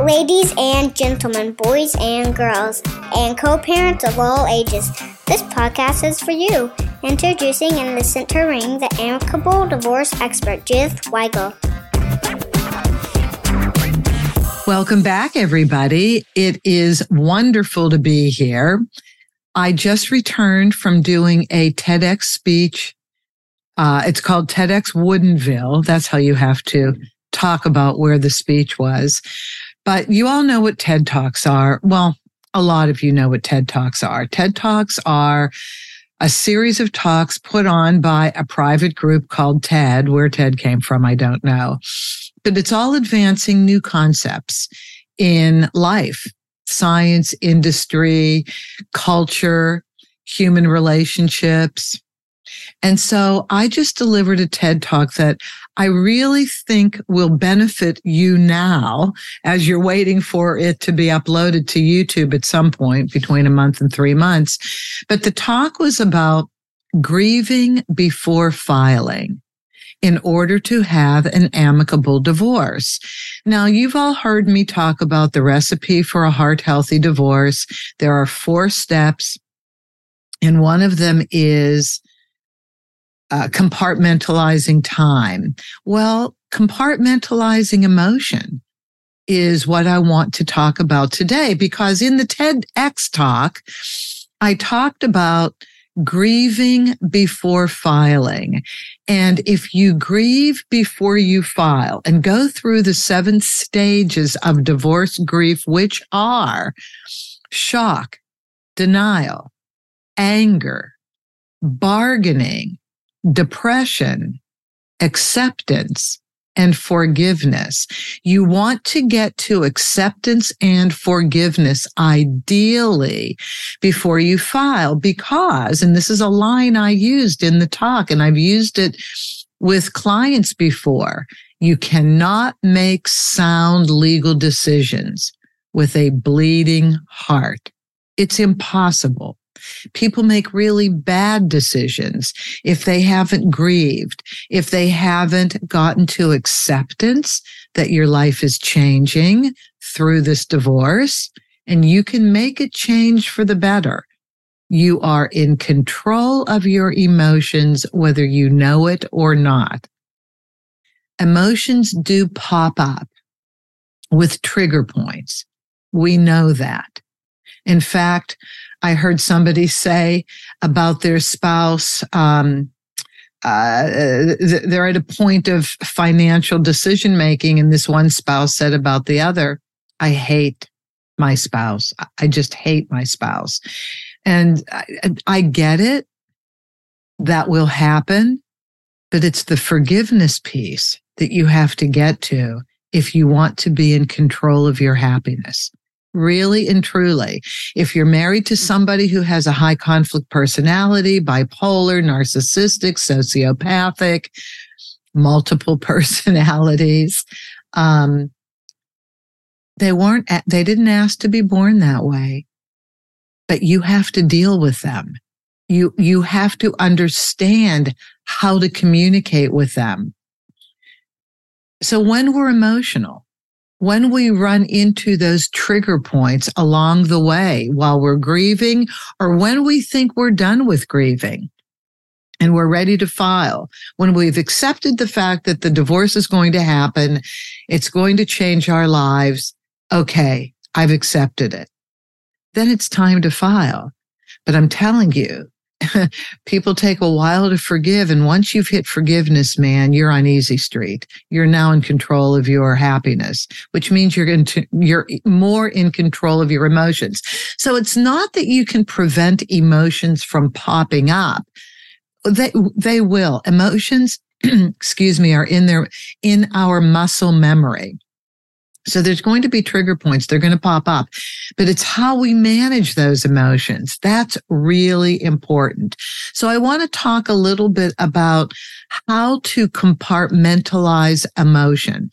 Ladies and gentlemen, boys and girls, and co parents of all ages, this podcast is for you. Introducing in the center ring the amicable divorce expert, Judith Weigel. Welcome back, everybody. It is wonderful to be here. I just returned from doing a TEDx speech. Uh, it's called TEDx Woodinville. That's how you have to talk about where the speech was. But you all know what TED Talks are. Well, a lot of you know what TED Talks are. TED Talks are a series of talks put on by a private group called TED. Where TED came from, I don't know. But it's all advancing new concepts in life, science, industry, culture, human relationships. And so I just delivered a TED talk that I really think will benefit you now as you're waiting for it to be uploaded to YouTube at some point between a month and three months. But the talk was about grieving before filing in order to have an amicable divorce. Now, you've all heard me talk about the recipe for a heart healthy divorce. There are four steps. And one of them is uh, compartmentalizing time. Well, compartmentalizing emotion is what I want to talk about today because in the TEDx talk, I talked about grieving before filing. And if you grieve before you file and go through the seven stages of divorce grief, which are shock, denial, anger, bargaining, depression, acceptance, and forgiveness. You want to get to acceptance and forgiveness ideally before you file because, and this is a line I used in the talk and I've used it with clients before. You cannot make sound legal decisions with a bleeding heart. It's impossible. People make really bad decisions if they haven't grieved, if they haven't gotten to acceptance that your life is changing through this divorce, and you can make a change for the better. You are in control of your emotions, whether you know it or not. Emotions do pop up with trigger points. We know that. In fact, I heard somebody say about their spouse, um, uh, they're at a point of financial decision making, and this one spouse said about the other, I hate my spouse. I just hate my spouse. And I, I get it. That will happen, but it's the forgiveness piece that you have to get to if you want to be in control of your happiness really and truly. If you're married to somebody who has a high conflict personality, bipolar, narcissistic, sociopathic, multiple personalities, um, they weren't, they didn't ask to be born that way, but you have to deal with them. You, you have to understand how to communicate with them. So when we're emotional, when we run into those trigger points along the way while we're grieving or when we think we're done with grieving and we're ready to file, when we've accepted the fact that the divorce is going to happen, it's going to change our lives. Okay, I've accepted it. Then it's time to file. But I'm telling you, people take a while to forgive. And once you've hit forgiveness, man, you're on easy street. You're now in control of your happiness, which means you're going to, you're more in control of your emotions. So it's not that you can prevent emotions from popping up. They, they will. Emotions, excuse me, are in their, in our muscle memory. So there's going to be trigger points. They're going to pop up, but it's how we manage those emotions. That's really important. So I want to talk a little bit about how to compartmentalize emotion.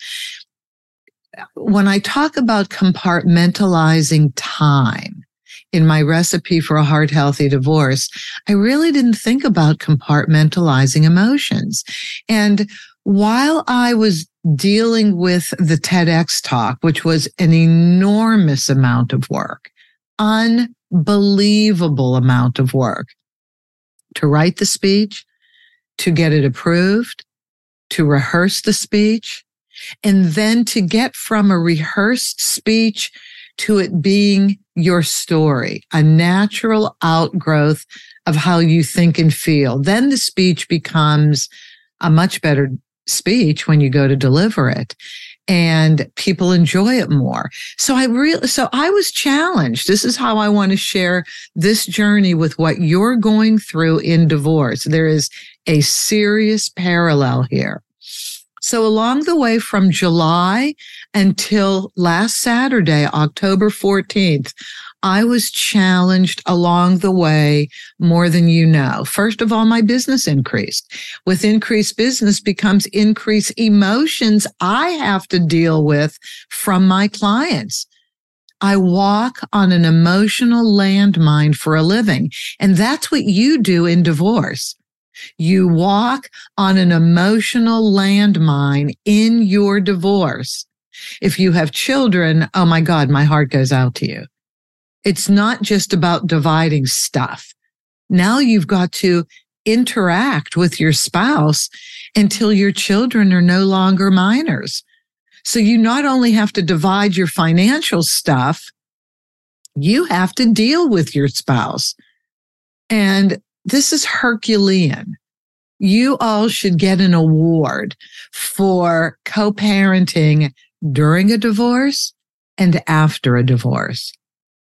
When I talk about compartmentalizing time, in my recipe for a heart healthy divorce, I really didn't think about compartmentalizing emotions. And while I was dealing with the TEDx talk, which was an enormous amount of work, unbelievable amount of work to write the speech, to get it approved, to rehearse the speech, and then to get from a rehearsed speech to it being your story, a natural outgrowth of how you think and feel. Then the speech becomes a much better speech when you go to deliver it and people enjoy it more. So I really, so I was challenged. This is how I want to share this journey with what you're going through in divorce. There is a serious parallel here. So along the way from July until last Saturday, October 14th, I was challenged along the way more than you know. First of all, my business increased. With increased business becomes increased emotions I have to deal with from my clients. I walk on an emotional landmine for a living. And that's what you do in divorce. You walk on an emotional landmine in your divorce. If you have children, oh my God, my heart goes out to you. It's not just about dividing stuff. Now you've got to interact with your spouse until your children are no longer minors. So you not only have to divide your financial stuff, you have to deal with your spouse. And this is Herculean. You all should get an award for co-parenting during a divorce and after a divorce.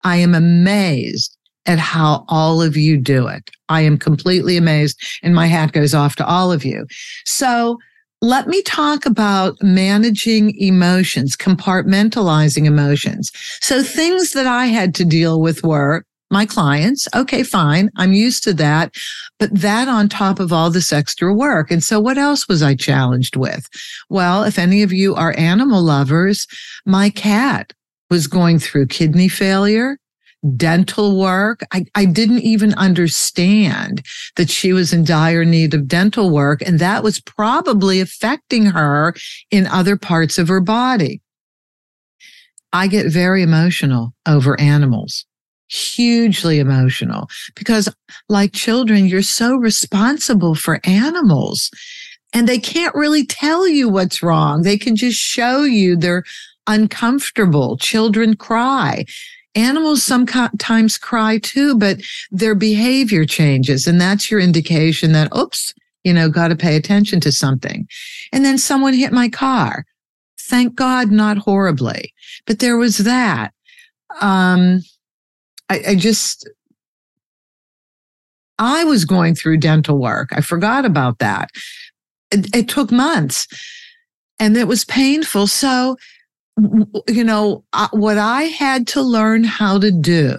I am amazed at how all of you do it. I am completely amazed and my hat goes off to all of you. So let me talk about managing emotions, compartmentalizing emotions. So things that I had to deal with were my clients. Okay, fine. I'm used to that. But that on top of all this extra work. And so what else was I challenged with? Well, if any of you are animal lovers, my cat was going through kidney failure, dental work. I, I didn't even understand that she was in dire need of dental work. And that was probably affecting her in other parts of her body. I get very emotional over animals, hugely emotional because like children, you're so responsible for animals and they can't really tell you what's wrong. They can just show you they're uncomfortable. Children cry. Animals sometimes cry too, but their behavior changes. And that's your indication that, oops, you know, got to pay attention to something. And then someone hit my car. Thank God, not horribly, but there was that. Um, I, I just, I was going through dental work. I forgot about that. It, it took months and it was painful. So you know, what I had to learn how to do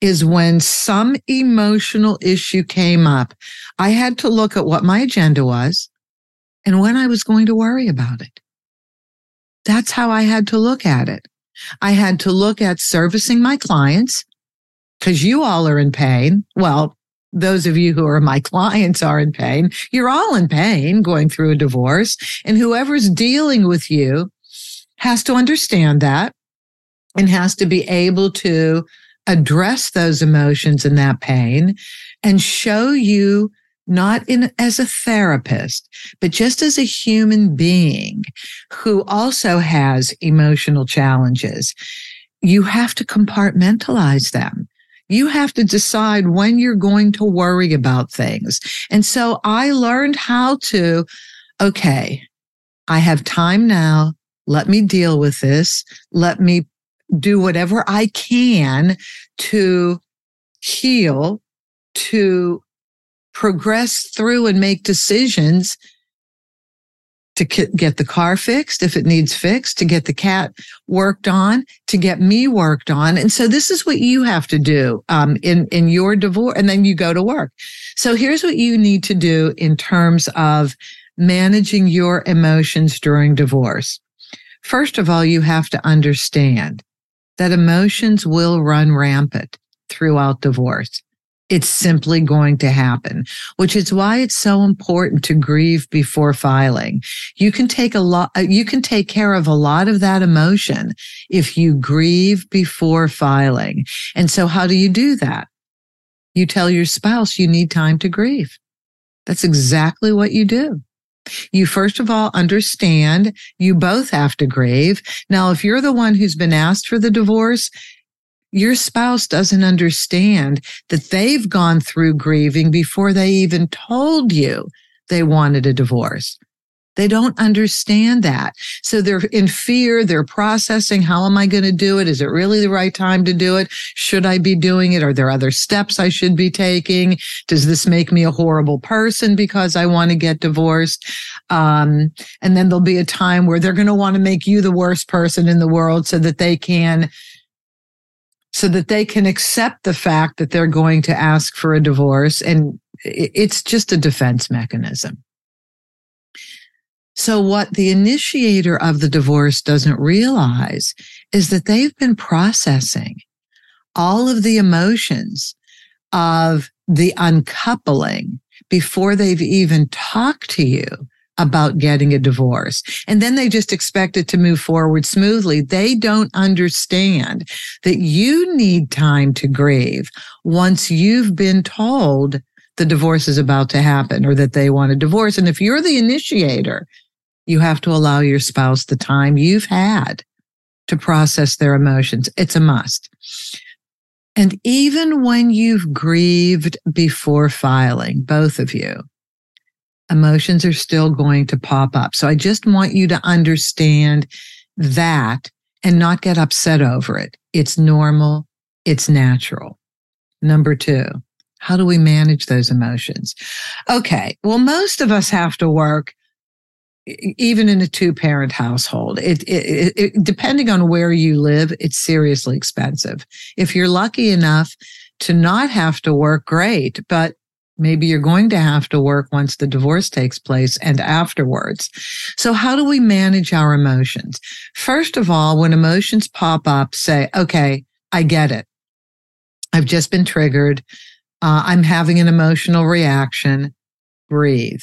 is when some emotional issue came up, I had to look at what my agenda was and when I was going to worry about it. That's how I had to look at it. I had to look at servicing my clients because you all are in pain. Well, those of you who are my clients are in pain. You're all in pain going through a divorce and whoever's dealing with you has to understand that and has to be able to address those emotions and that pain and show you not in as a therapist, but just as a human being who also has emotional challenges. You have to compartmentalize them. You have to decide when you're going to worry about things. And so I learned how to, okay, I have time now let me deal with this. Let me do whatever I can to heal, to progress through and make decisions to get the car fixed if it needs fixed, to get the cat worked on, to get me worked on. And so this is what you have to do um, in in your divorce, and then you go to work. So here's what you need to do in terms of managing your emotions during divorce. First of all, you have to understand that emotions will run rampant. throughout divorce. It's simply going to happen, which is why it's so important to grieve before filing. You can take a lot, uh, you can take care of a lot of that emotion if you grieve before filing. And so how do you do that? You tell your spouse you need time to grieve. That's exactly what you do. You first of all understand you both have to grieve. Now, if you're the one who's been asked for the divorce, your spouse doesn't understand that they've gone through grieving before they even told you they wanted a divorce. They don't understand that. So they're in fear. They're processing. How am I going to do it? Is it really the right time to do it? Should I be doing it? Are there other steps I should be taking? Does this make me a horrible person because I want to get divorced? Um, and then there'll be a time where they're going to want to make you the worst person in the world so that they can so that they can accept the fact that they're going to ask for a divorce. And it's just a defense mechanism. So what the initiator of the divorce doesn't realize is that they've been processing all of the emotions of the uncoupling before they've even talked to you about getting a divorce. And then they just expect it to move forward smoothly. They don't understand that you need time to grieve once you've been told the divorce is about to happen or that they want a divorce. And if you're the initiator, you have to allow your spouse the time you've had to process their emotions. It's a must. And even when you've grieved before filing, both of you, emotions are still going to pop up. So I just want you to understand that and not get upset over it. It's normal. It's natural. Number two, how do we manage those emotions? Okay. Well, most of us have to work even in a two parent household, it, it, it, depending on where you live, it's seriously expensive. If you're lucky enough to not have to work, great, but maybe you're going to have to work once the divorce takes place and afterwards. So how do we manage our emotions? First of all, when emotions pop up, say, okay, I get it. I've just been triggered. Uh, I'm having an emotional reaction. Breathe.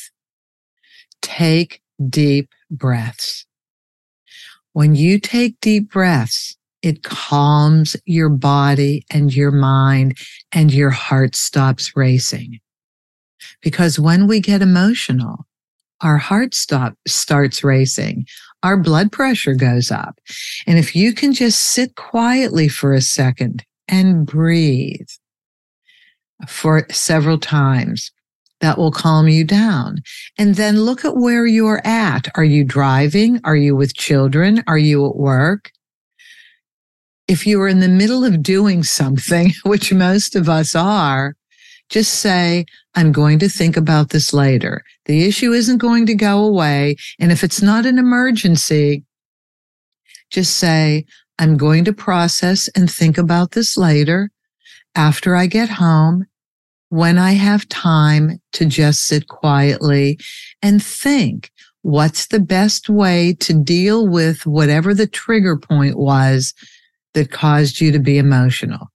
Take deep breaths. When you take deep breaths, it calms your body and your mind and your heart stops racing. Because when we get emotional, our heart stop starts racing. Our blood pressure goes up. And if you can just sit quietly for a second and breathe for several times, that will calm you down. And then look at where you're at. Are you driving? Are you with children? Are you at work? If you are in the middle of doing something, which most of us are, just say, I'm going to think about this later. The issue isn't going to go away. And if it's not an emergency, just say, I'm going to process and think about this later after I get home when I have time to just sit quietly and think what's the best way to deal with whatever the trigger point was that caused you to be emotional?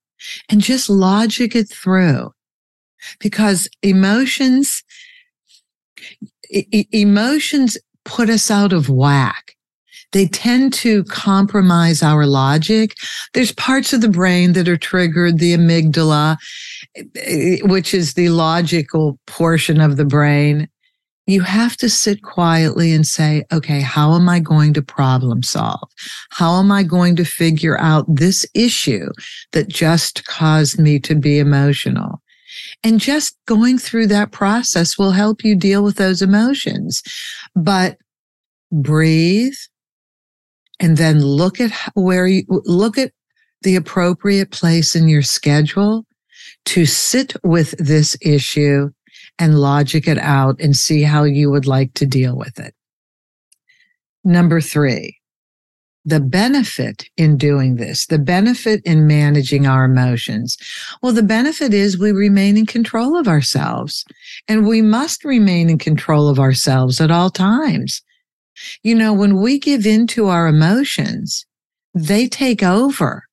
And just logic it through. Because emotions, e- emotions put us out of whack. They tend to compromise our logic. There's parts of the brain that are triggered, the amygdala, which is the logical portion of the brain. You have to sit quietly and say, okay, how am I going to problem solve? How am I going to figure out this issue that just caused me to be emotional? And just going through that process will help you deal with those emotions. But breathe, and then look at where you look at the appropriate place in your schedule to sit with this issue and logic it out and see how you would like to deal with it. Number three, the benefit in doing this, the benefit in managing our emotions. Well, the benefit is we remain in control of ourselves and we must remain in control of ourselves at all times. You know, when we give in to our emotions, they take over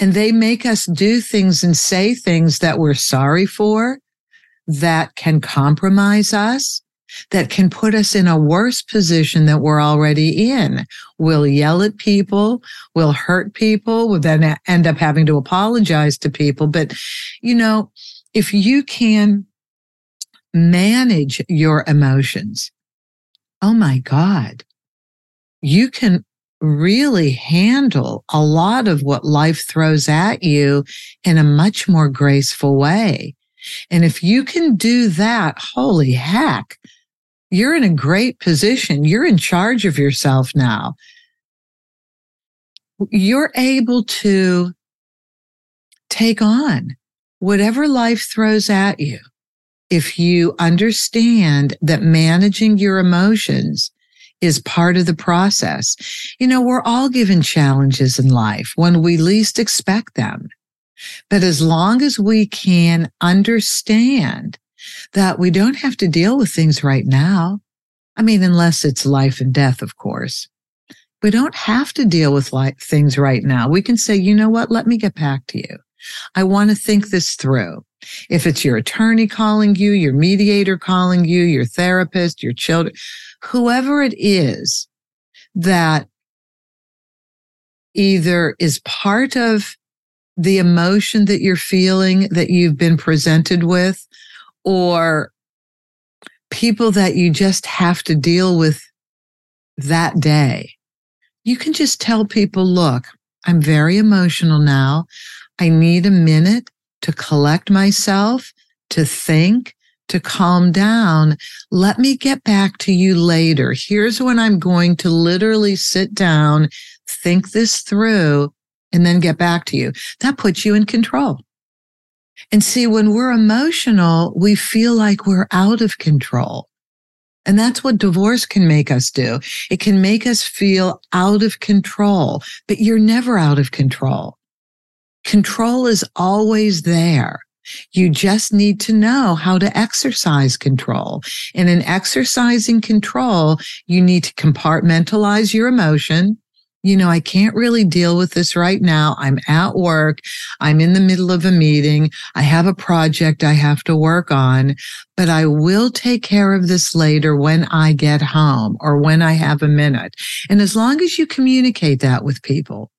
And they make us do things and say things that we're sorry for, that can compromise us, that can put us in a worse position that we're already in. We'll yell at people, we'll hurt people, we'll then end up having to apologize to people. But, you know, if you can manage your emotions, oh my God, you can really handle a lot of what life throws at you in a much more graceful way. And if you can do that, holy heck, you're in a great position. You're in charge of yourself now. You're able to take on whatever life throws at you. If you understand that managing your emotions is part of the process. You know, we're all given challenges in life when we least expect them. But as long as we can understand that we don't have to deal with things right now. I mean, unless it's life and death, of course. We don't have to deal with like things right now. We can say, you know what? Let me get back to you. I want to think this through. If it's your attorney calling you, your mediator calling you, your therapist, your children, whoever it is that either is part of the emotion that you're feeling that you've been presented with or people that you just have to deal with that day. You can just tell people, look, I'm very emotional now. I need a minute to collect myself, to think, to calm down. Let me get back to you later. Here's when I'm going to literally sit down, think this through, and then get back to you. That puts you in control. And see, when we're emotional, we feel like we're out of control. And that's what divorce can make us do. It can make us feel out of control, but you're never out of control. Control is always there. You just need to know how to exercise control. And in exercising control, you need to compartmentalize your emotion you know, I can't really deal with this right now. I'm at work. I'm in the middle of a meeting. I have a project I have to work on, but I will take care of this later when I get home or when I have a minute. And as long as you communicate that with people,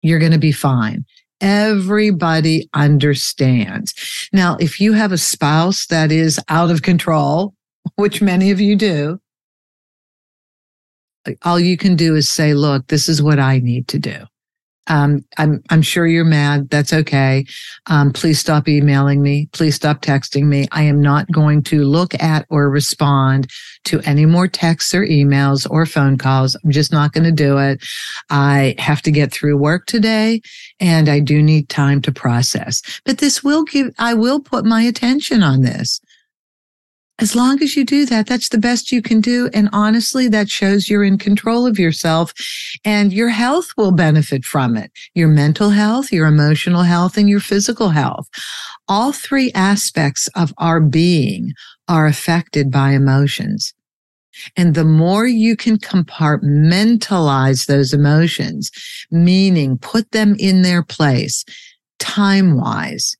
you're going to be fine. Everybody understands. Now, if you have a spouse that is out of control, which many of you do, all you can do is say, look, this is what I need to do. Um, I'm, I'm sure you're mad. That's okay. Um, please stop emailing me. Please stop texting me. I am not going to look at or respond to any more texts or emails or phone calls. I'm just not going to do it. I have to get through work today and I do need time to process, but this will give, I will put my attention on this as long as you do that, that's the best you can do. And honestly, that shows you're in control of yourself and your health will benefit from it. Your mental health, your emotional health, and your physical health. All three aspects of our being are affected by emotions. And the more you can compartmentalize those emotions, meaning put them in their place time wise,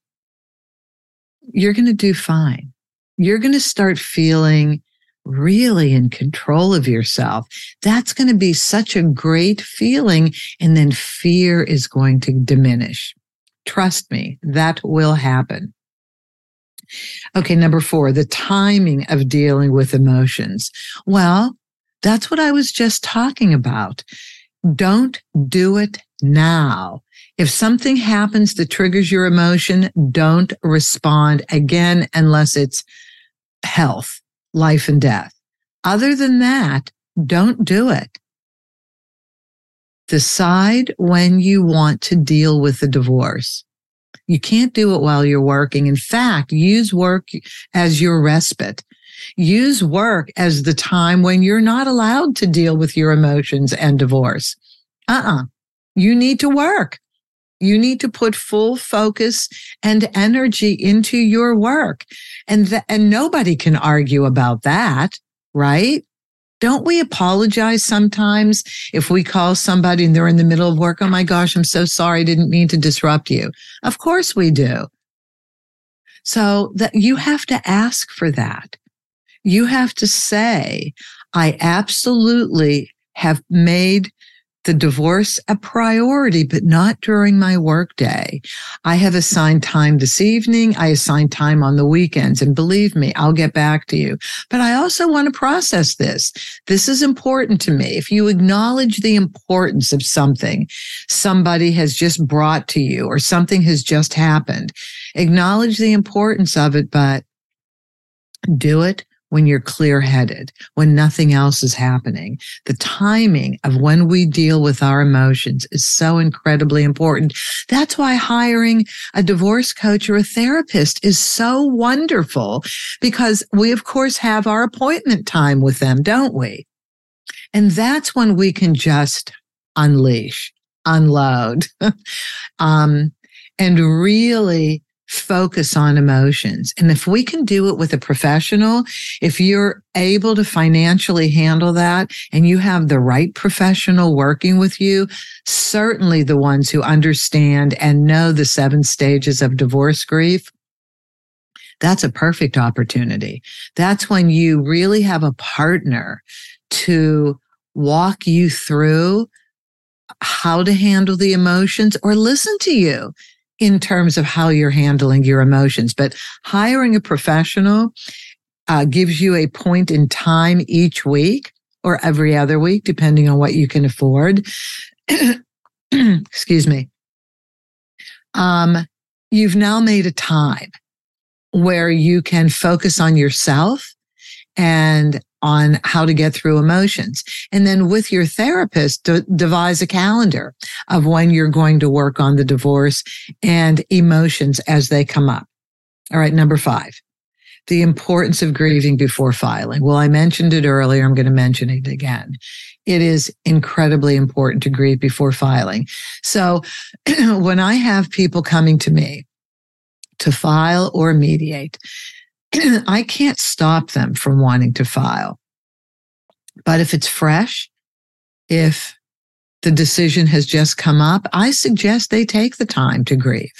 you're going to do fine you're going to start feeling really in control of yourself. That's going to be such a great feeling. And then fear is going to diminish. Trust me, that will happen. Okay. Number four, the timing of dealing with emotions. Well, that's what I was just talking about. Don't do it now. If something happens that triggers your emotion, don't respond again unless it's health, life and death. Other than that, don't do it. Decide when you want to deal with the divorce. You can't do it while you're working. In fact, use work as your respite. Use work as the time when you're not allowed to deal with your emotions and divorce. Uh-uh. You need to work. You need to put full focus and energy into your work. And, th- and nobody can argue about that, right? Don't we apologize sometimes if we call somebody and they're in the middle of work? Oh my gosh, I'm so sorry. I didn't mean to disrupt you. Of course we do. So that you have to ask for that. You have to say, I absolutely have made the divorce a priority, but not during my workday. I have assigned time this evening. I assign time on the weekends. And believe me, I'll get back to you. But I also want to process this. This is important to me. If you acknowledge the importance of something somebody has just brought to you or something has just happened, acknowledge the importance of it, but do it when you're clear headed, when nothing else is happening. The timing of when we deal with our emotions is so incredibly important. That's why hiring a divorce coach or a therapist is so wonderful because we, of course, have our appointment time with them, don't we? And that's when we can just unleash, unload, um, and really focus on emotions. And if we can do it with a professional, if you're able to financially handle that and you have the right professional working with you, certainly the ones who understand and know the seven stages of divorce grief, that's a perfect opportunity. That's when you really have a partner to walk you through how to handle the emotions or listen to you in terms of how you're handling your emotions. But hiring a professional uh, gives you a point in time each week or every other week, depending on what you can afford. Excuse me. Um, you've now made a time where you can focus on yourself and on how to get through emotions. And then with your therapist, de- devise a calendar of when you're going to work on the divorce and emotions as they come up. All right. Number five, the importance of grieving before filing. Well, I mentioned it earlier. I'm going to mention it again. It is incredibly important to grieve before filing. So when I have people coming to me to file or mediate, I can't stop them from wanting to file. But if it's fresh, if the decision has just come up, I suggest they take the time to grieve.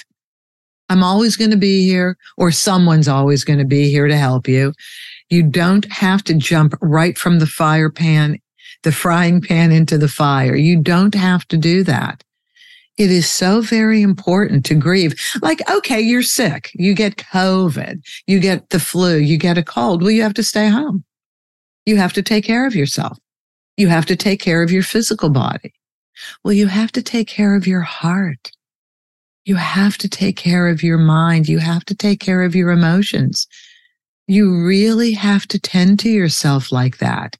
I'm always going to be here, or someone's always going to be here to help you. You don't have to jump right from the fire pan, the frying pan into the fire. You don't have to do that. It is so very important to grieve. Like, okay, you're sick. You get COVID. You get the flu. You get a cold. Well, you have to stay home. You have to take care of yourself. You have to take care of your physical body. Well, you have to take care of your heart. You have to take care of your mind. You have to take care of your emotions. You really have to tend to yourself like that.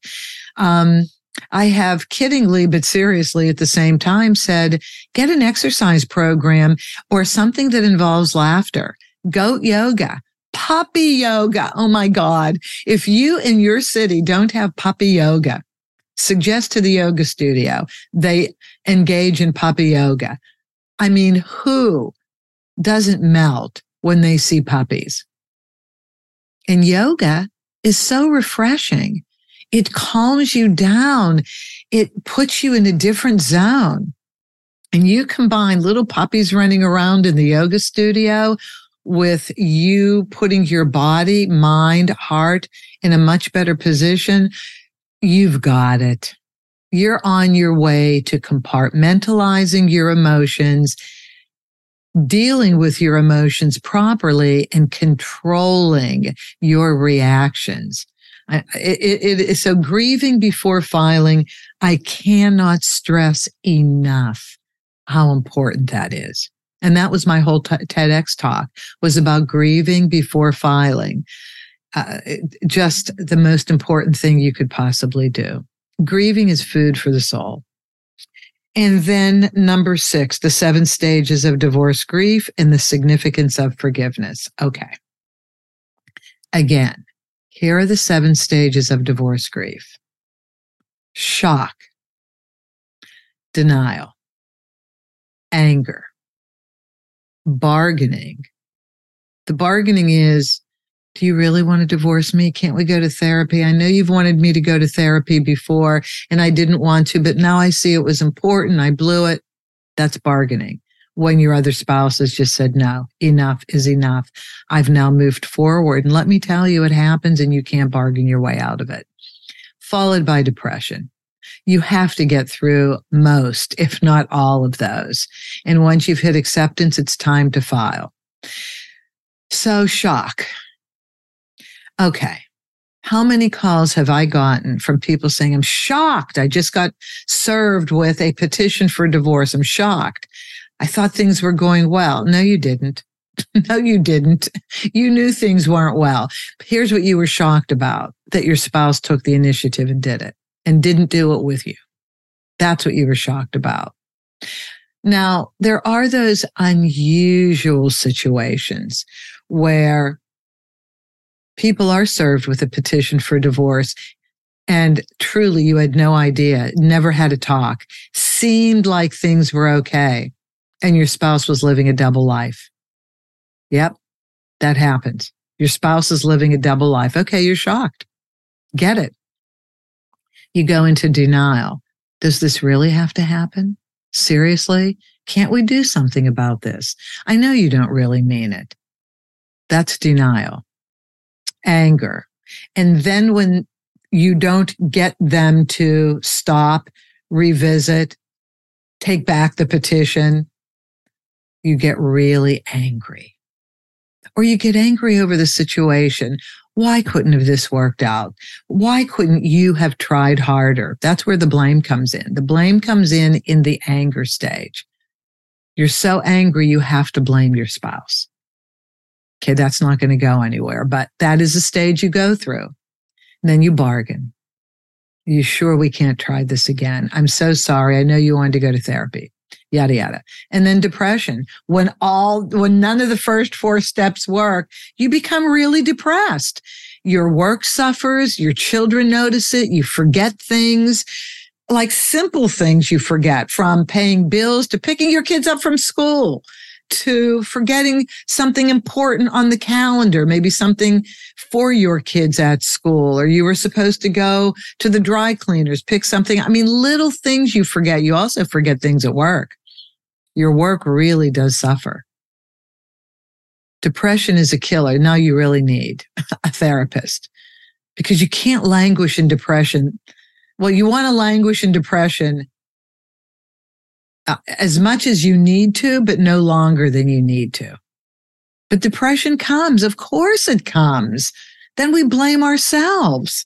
Um, I have kiddingly, but seriously at the same time said, get an exercise program or something that involves laughter. Goat yoga, puppy yoga. Oh my God. If you in your city don't have puppy yoga, suggest to the yoga studio they engage in puppy yoga. I mean, who doesn't melt when they see puppies? And yoga is so refreshing. It calms you down. It puts you in a different zone. And you combine little puppies running around in the yoga studio with you putting your body, mind, heart in a much better position. You've got it. You're on your way to compartmentalizing your emotions, dealing with your emotions properly and controlling your reactions. It, it, so grieving before filing, I cannot stress enough how important that is. And that was my whole t- TEDx talk was about grieving before filing. Uh, just the most important thing you could possibly do. Grieving is food for the soul. And then number six, the seven stages of divorce grief and the significance of forgiveness. Okay. Again, here are the seven stages of divorce grief shock, denial, anger, bargaining. The bargaining is Do you really want to divorce me? Can't we go to therapy? I know you've wanted me to go to therapy before and I didn't want to, but now I see it was important. I blew it. That's bargaining. When your other spouse has just said, no, enough is enough. I've now moved forward. And let me tell you, it happens and you can't bargain your way out of it. Followed by depression you have to get through most, if not all of those. And once you've hit acceptance, it's time to file. So shock. Okay. How many calls have I gotten from people saying, I'm shocked. I just got served with a petition for divorce. I'm shocked. I thought things were going well. No, you didn't. no, you didn't. You knew things weren't well. Here's what you were shocked about that your spouse took the initiative and did it and didn't do it with you. That's what you were shocked about. Now, there are those unusual situations where people are served with a petition for divorce and truly you had no idea, never had a talk, seemed like things were okay, and your spouse was living a double life. Yep, that happens. Your spouse is living a double life. Okay, you're shocked. Get it you go into denial. Does this really have to happen? Seriously? Can't we do something about this? I know you don't really mean it. That's denial, anger. And then when you don't get them to stop, revisit, take back the petition, you get really angry. Or you get angry over the situation why couldn't have this worked out? Why couldn't you have tried harder? That's where the blame comes in. The blame comes in in the anger stage. You're so angry, you have to blame your spouse. Okay, that's not going to go anywhere, but that is a stage you go through. And then you bargain. You sure we can't try this again? I'm so sorry. I know you wanted to go to therapy yada yada. And then depression. When all when none of the first four steps work you become really depressed. Your work suffers your children notice it you forget things. Like simple things you forget from paying bills to picking your kids up from school to forgetting something important on the calendar, maybe something for your kids at school, or you were supposed to go to the dry cleaners, pick something. I mean, little things you forget. You also forget things at work. Your work really does suffer. Depression is a killer. Now you really need a therapist because you can't languish in depression. Well, you want to languish in depression Uh, as much as you need to, but no longer than you need to. But depression comes. Of course it comes. Then we blame ourselves.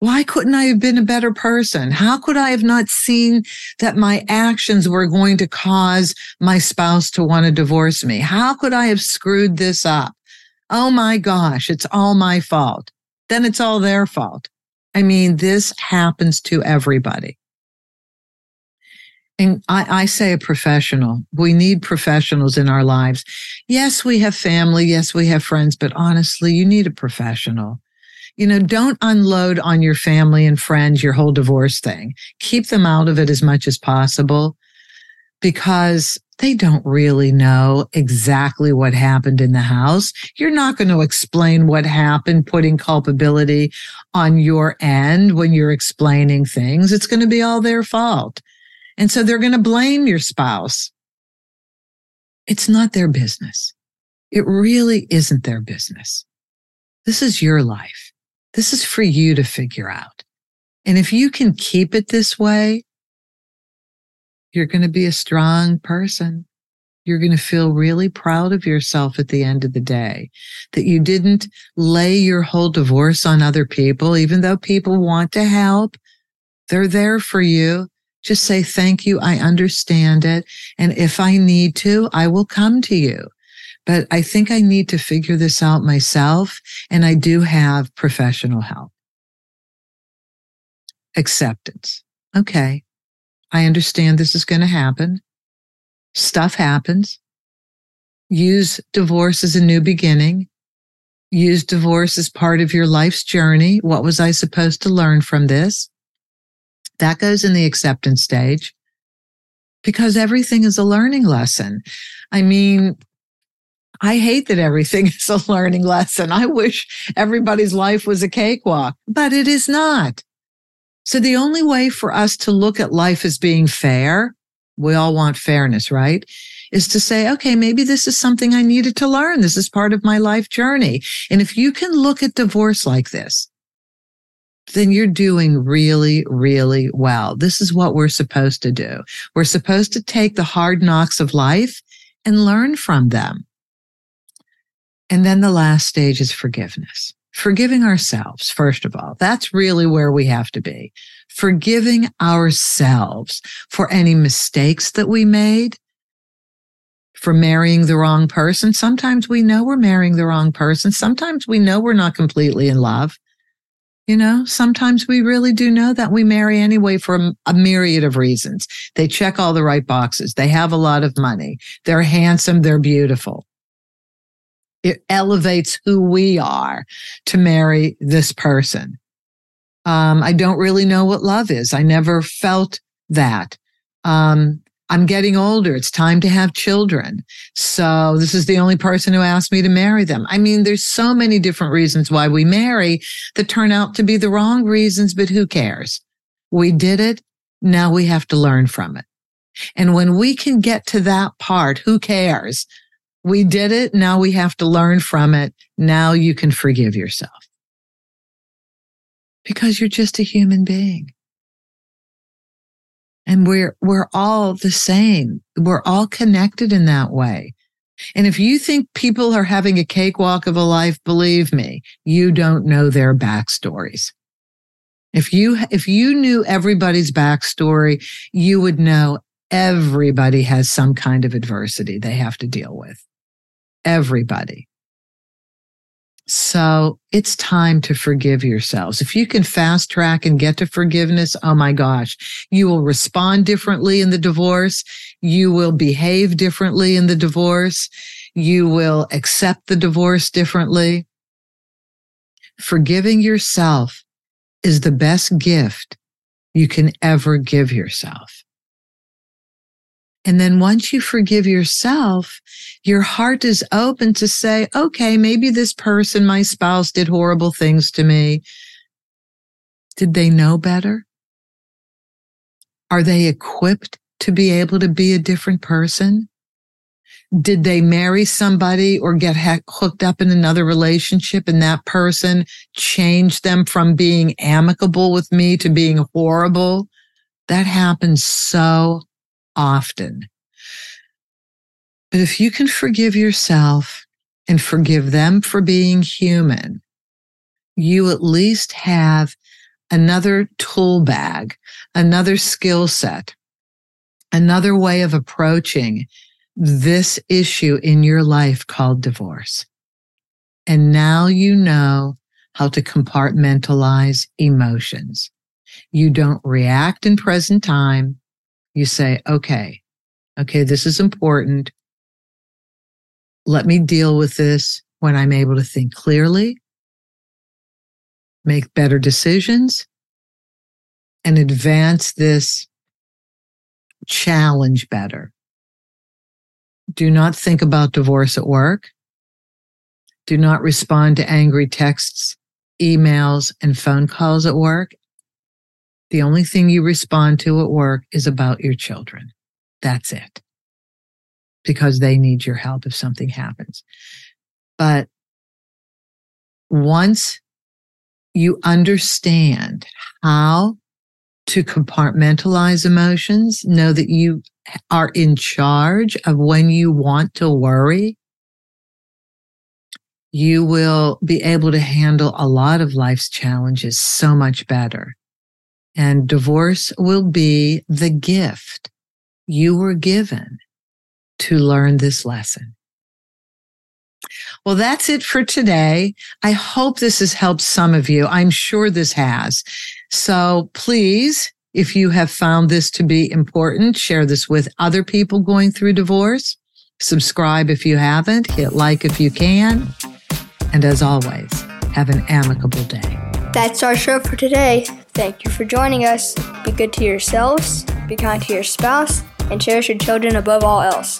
Why couldn't I have been a better person? How could I have not seen that my actions were going to cause my spouse to want to divorce me? How could I have screwed this up? Oh my gosh, it's all my fault. Then it's all their fault. I mean, this happens to everybody. And I, I, say a professional. We need professionals in our lives. Yes, we have family. Yes, we have friends, but honestly, you need a professional. You know, don't unload on your family and friends your whole divorce thing. Keep them out of it as much as possible because they don't really know exactly what happened in the house. You're not going to explain what happened, putting culpability on your end when you're explaining things. It's going to be all their fault. And so they're going to blame your spouse. It's not their business. It really isn't their business. This is your life. This is for you to figure out. And if you can keep it this way, you're going to be a strong person. You're going to feel really proud of yourself at the end of the day that you didn't lay your whole divorce on other people, even though people want to help. They're there for you. Just say, thank you. I understand it. And if I need to, I will come to you. But I think I need to figure this out myself. And I do have professional help. Acceptance. Okay. I understand this is going to happen. Stuff happens. Use divorce as a new beginning. Use divorce as part of your life's journey. What was I supposed to learn from this? That goes in the acceptance stage because everything is a learning lesson. I mean, I hate that everything is a learning lesson. I wish everybody's life was a cakewalk, but it is not. So the only way for us to look at life as being fair, we all want fairness, right? Is to say, okay, maybe this is something I needed to learn. This is part of my life journey. And if you can look at divorce like this, then you're doing really, really well. This is what we're supposed to do. We're supposed to take the hard knocks of life and learn from them. And then the last stage is forgiveness. Forgiving ourselves, first of all. That's really where we have to be. Forgiving ourselves for any mistakes that we made, for marrying the wrong person. Sometimes we know we're marrying the wrong person. Sometimes we know we're not completely in love. You know, sometimes we really do know that we marry anyway for a, myriad of reasons. They check all the right boxes. They have a lot of money. They're handsome. They're beautiful. It elevates who we are to marry this person. Um, I don't really know what love is. I never felt that. Um, I'm getting older. It's time to have children. So this is the only person who asked me to marry them. I mean, there's so many different reasons why we marry that turn out to be the wrong reasons, but who cares? We did it. Now we have to learn from it. And when we can get to that part, who cares? We did it. Now we have to learn from it. Now you can forgive yourself because you're just a human being and we're we're all the same. We're all connected in that way. And if you think people are having a cakewalk of a life believe me you don't know their backstories. If you if you knew everybody's backstory you would know everybody has some kind of adversity they have to deal with. Everybody so it's time to forgive yourselves. If you can fast track and get to forgiveness, oh my gosh, you will respond differently in the divorce. You will behave differently in the divorce. You will accept the divorce differently. Forgiving yourself is the best gift you can ever give yourself. And then once you forgive yourself, your heart is open to say, okay, maybe this person, my spouse did horrible things to me. Did they know better? Are they equipped to be able to be a different person? Did they marry somebody or get hooked up in another relationship and that person changed them from being amicable with me to being horrible? That happens so often. But if you can forgive yourself and forgive them for being human, you at least have another tool bag, another skill set, another way of approaching this issue in your life called divorce. And now you know how to compartmentalize emotions. You don't react in present time. You say, okay, okay, this is important. Let me deal with this when I'm able to think clearly, make better decisions, and advance this challenge better. Do not think about divorce at work. Do not respond to angry texts, emails, and phone calls at work. The only thing you respond to at work is about your children. That's it. Because they need your help if something happens. But once you understand how to compartmentalize emotions, know that you are in charge of when you want to worry, you will be able to handle a lot of life's challenges so much better. And divorce will be the gift you were given to learn this lesson. Well, that's it for today. I hope this has helped some of you. I'm sure this has. So please, if you have found this to be important, share this with other people going through divorce. Subscribe if you haven't, hit like if you can. And as always, have an amicable day. That's our show for today. Thank you for joining us. Be good to yourselves, be kind to your spouse, and cherish your children above all else.